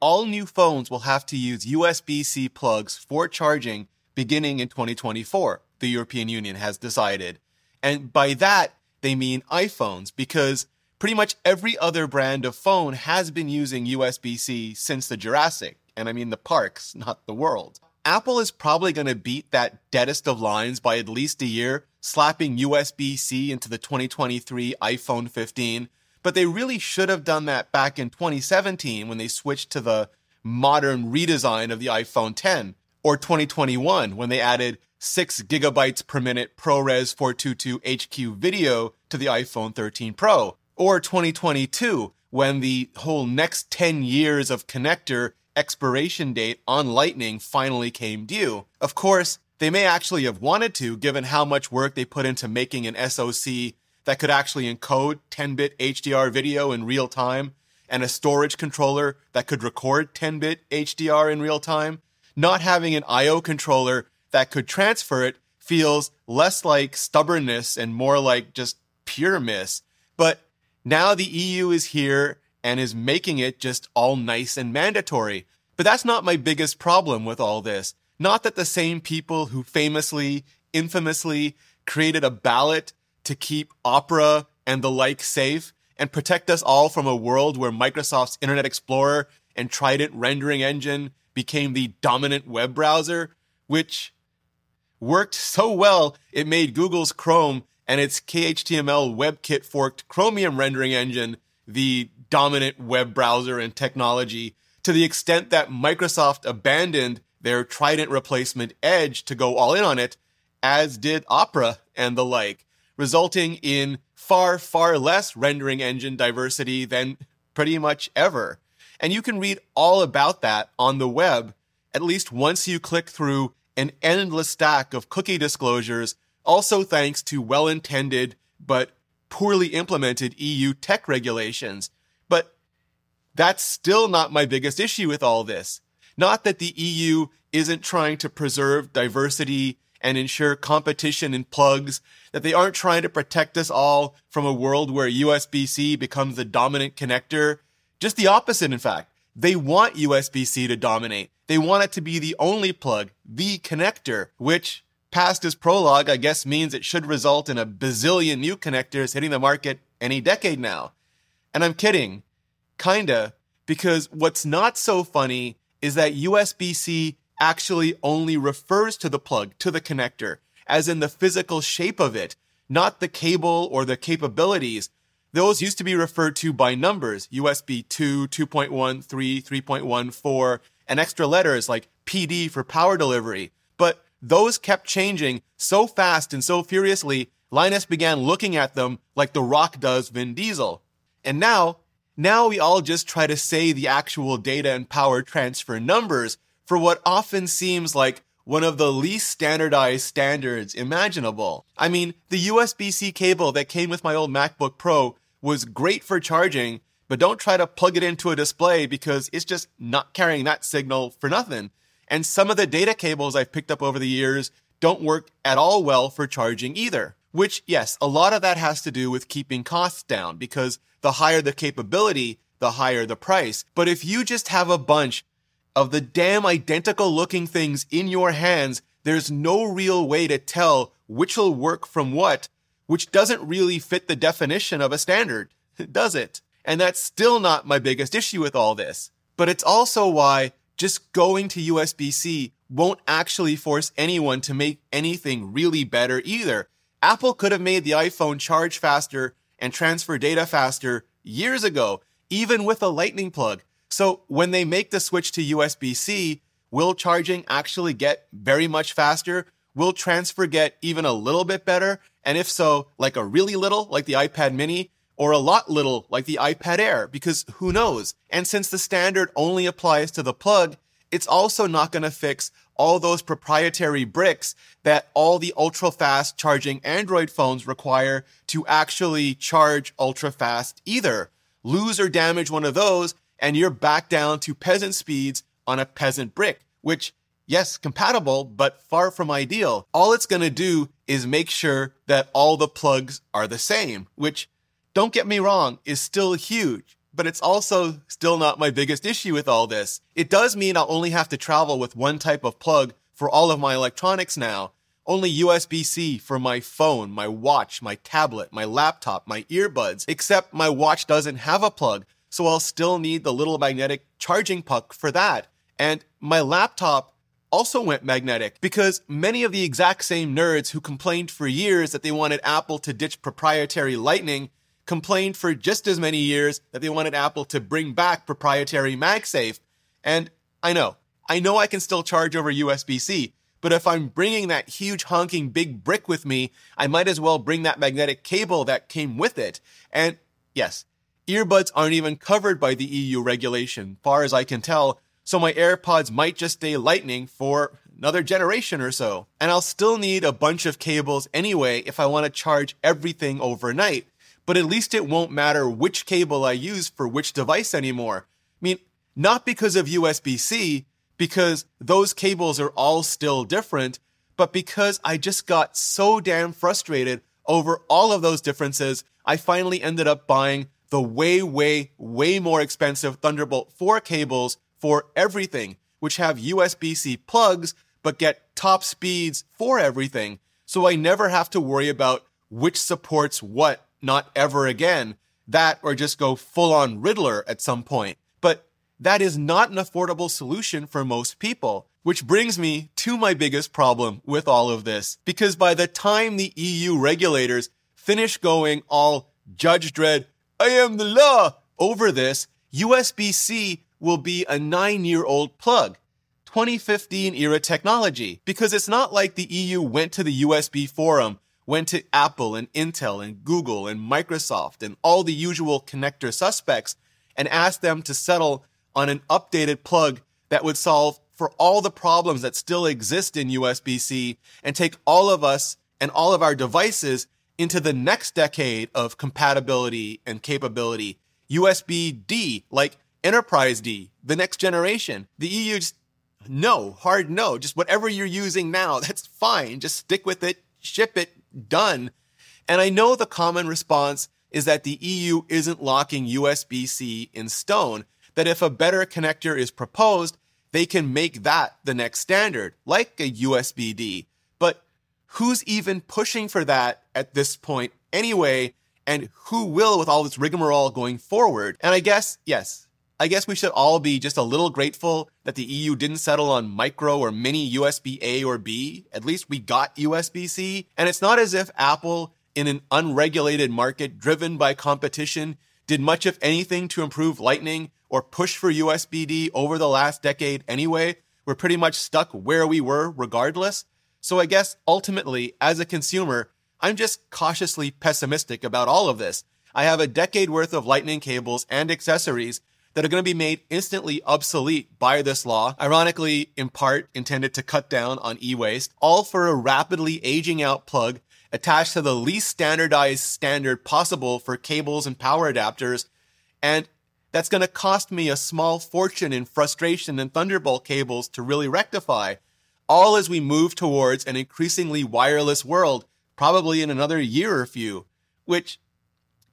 all new phones will have to use USB C plugs for charging beginning in 2024, the European Union has decided. And by that, they mean iPhones because pretty much every other brand of phone has been using USB C since the Jurassic. And I mean the parks, not the world. Apple is probably going to beat that deadest of lines by at least a year, slapping USB C into the 2023 iPhone 15 but they really should have done that back in 2017 when they switched to the modern redesign of the iPhone 10, or 2021 when they added 6 gigabytes per minute ProRes 422 HQ video to the iPhone 13 Pro, or 2022 when the whole next 10 years of connector expiration date on Lightning finally came due. Of course, they may actually have wanted to, given how much work they put into making an SoC that could actually encode 10 bit HDR video in real time and a storage controller that could record 10 bit HDR in real time, not having an IO controller that could transfer it feels less like stubbornness and more like just pure miss. But now the EU is here and is making it just all nice and mandatory. But that's not my biggest problem with all this. Not that the same people who famously, infamously created a ballot to keep Opera and the like safe and protect us all from a world where Microsoft's Internet Explorer and Trident rendering engine became the dominant web browser, which worked so well it made Google's Chrome and its KHTML WebKit forked Chromium rendering engine the dominant web browser and technology to the extent that Microsoft abandoned their Trident replacement Edge to go all in on it, as did Opera and the like resulting in far, far less rendering engine diversity than pretty much ever. And you can read all about that on the web, at least once you click through an endless stack of cookie disclosures, also thanks to well intended but poorly implemented EU tech regulations. But that's still not my biggest issue with all this. Not that the EU isn't trying to preserve diversity and ensure competition in plugs, that they aren't trying to protect us all from a world where USB-C becomes the dominant connector. Just the opposite, in fact. They want USB-C to dominate. They want it to be the only plug, the connector, which past as prologue, I guess means it should result in a bazillion new connectors hitting the market any decade now. And I'm kidding. Kinda. Because what's not so funny is that USB-C actually only refers to the plug, to the connector, as in the physical shape of it, not the cable or the capabilities. Those used to be referred to by numbers, USB 2, 2.1, 3, 3.1, 4, and extra letters like PD for power delivery. But those kept changing so fast and so furiously, Linus began looking at them like The Rock does Vin Diesel. And now, now we all just try to say the actual data and power transfer numbers for what often seems like one of the least standardized standards imaginable. I mean, the USB-C cable that came with my old MacBook Pro was great for charging, but don't try to plug it into a display because it's just not carrying that signal for nothing. And some of the data cables I've picked up over the years don't work at all well for charging either. Which, yes, a lot of that has to do with keeping costs down because the higher the capability, the higher the price. But if you just have a bunch of the damn identical looking things in your hands, there's no real way to tell which will work from what, which doesn't really fit the definition of a standard, does it? And that's still not my biggest issue with all this. But it's also why just going to USB-C won't actually force anyone to make anything really better either. Apple could have made the iPhone charge faster and transfer data faster years ago, even with a lightning plug. So when they make the switch to USB C, will charging actually get very much faster? Will transfer get even a little bit better? And if so, like a really little, like the iPad mini, or a lot little, like the iPad Air, because who knows? And since the standard only applies to the plug, it's also not going to fix all those proprietary bricks that all the ultra fast charging Android phones require to actually charge ultra fast either. Lose or damage one of those, and you're back down to peasant speeds on a peasant brick, which, yes, compatible, but far from ideal. All it's going to do is make sure that all the plugs are the same, which, don't get me wrong, is still huge. but it's also still not my biggest issue with all this. It does mean I'll only have to travel with one type of plug for all of my electronics now. Only USB-C for my phone, my watch, my tablet, my laptop, my earbuds, except my watch doesn't have a plug, so I'll still need the little magnetic charging puck for that. And my laptop also went magnetic because many of the exact same nerds who complained for years that they wanted Apple to ditch proprietary Lightning complained for just as many years that they wanted Apple to bring back proprietary MagSafe. And I know, I know I can still charge over USB C, but if I'm bringing that huge honking big brick with me, I might as well bring that magnetic cable that came with it. And yes, earbuds aren't even covered by the EU regulation, far as I can tell, so my AirPods might just stay lightning for another generation or so. And I'll still need a bunch of cables anyway if I want to charge everything overnight. But at least it won't matter which cable I use for which device anymore. I mean, not because of USB-C, because those cables are all still different, but because I just got so damn frustrated over all of those differences, I finally ended up buying the way, way, way more expensive Thunderbolt 4 cables for everything, which have USB C plugs but get top speeds for everything. So I never have to worry about which supports what, not ever again. That or just go full on Riddler at some point. But that is not an affordable solution for most people. Which brings me to my biggest problem with all of this. Because by the time the EU regulators finish going all Judge Dredd, I am the law over this, USB C will be a nine year old plug. 2015 era technology. Because it's not like the EU went to the USB forum, went to Apple and Intel and Google and Microsoft and all the usual connector suspects and asked them to settle on an updated plug that would solve for all the problems that still exist in USB C and take all of us and all of our devices into the next decade of compatibility and capability. USB D, like Enterprise D, the next generation. The EU just, no, hard no. Just whatever you're using now, that's fine. Just stick with it, ship it, done. And I know the common response is that the EU isn't locking USB C in stone, that if a better connector is proposed, they can make that the next standard, like a USB D. Who's even pushing for that at this point anyway? And who will with all this rigmarole going forward? And I guess, yes, I guess we should all be just a little grateful that the EU didn't settle on micro or mini USB A or B. At least we got USB C. And it's not as if Apple, in an unregulated market driven by competition, did much of anything to improve Lightning or push for USB D over the last decade anyway. We're pretty much stuck where we were regardless. So I guess ultimately, as a consumer, I'm just cautiously pessimistic about all of this. I have a decade worth of Lightning cables and accessories that are going to be made instantly obsolete by this law, ironically, in part intended to cut down on e-waste, all for a rapidly aging out plug attached to the least standardized standard possible for cables and power adapters. And that's going to cost me a small fortune in frustration and Thunderbolt cables to really rectify, all as we move towards an increasingly wireless world, probably in another year or few. Which,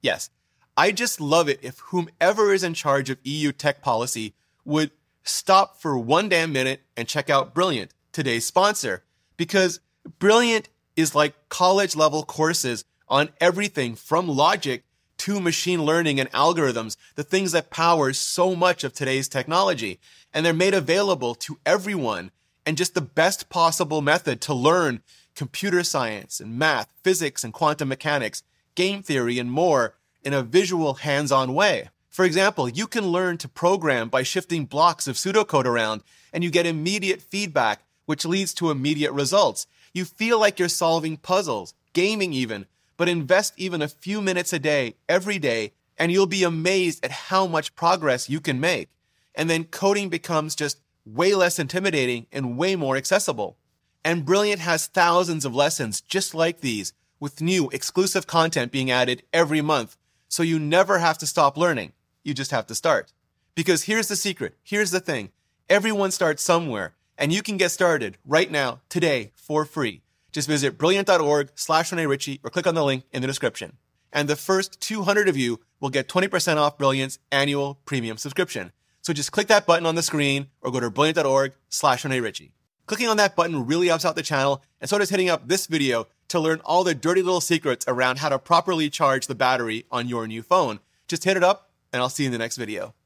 yes, I just love it if whomever is in charge of EU tech policy would stop for one damn minute and check out Brilliant, today's sponsor. Because Brilliant is like college level courses on everything from logic to machine learning and algorithms, the things that power so much of today's technology. And they're made available to everyone and just the best possible method to learn computer science and math, physics and quantum mechanics, game theory and more in a visual, hands-on way. For example, you can learn to program by shifting blocks of pseudocode around and you get immediate feedback, which leads to immediate results. You feel like you're solving puzzles, gaming even, but invest even a few minutes a day, every day, and you'll be amazed at how much progress you can make. And then coding becomes just way less intimidating and way more accessible. And Brilliant has thousands of lessons just like these, with new exclusive content being added every month so you never have to stop learning. You just have to start. Because here's the secret. Here's the thing. Everyone starts somewhere and you can get started right now, today, for free. Just visit brilliant.org slash Rene Ritchie or click on the link in the description. and the first 200 of you will get 20% off Brilliant's annual premium subscription. So just click that button on the screen or go to brilliant.org slash Rene Ritchie. Clicking on that button really helps out the channel, and so does hitting up this video to learn all the dirty little secrets around how to properly charge the battery on your new phone. Just hit it up, and I'll see you in the next video.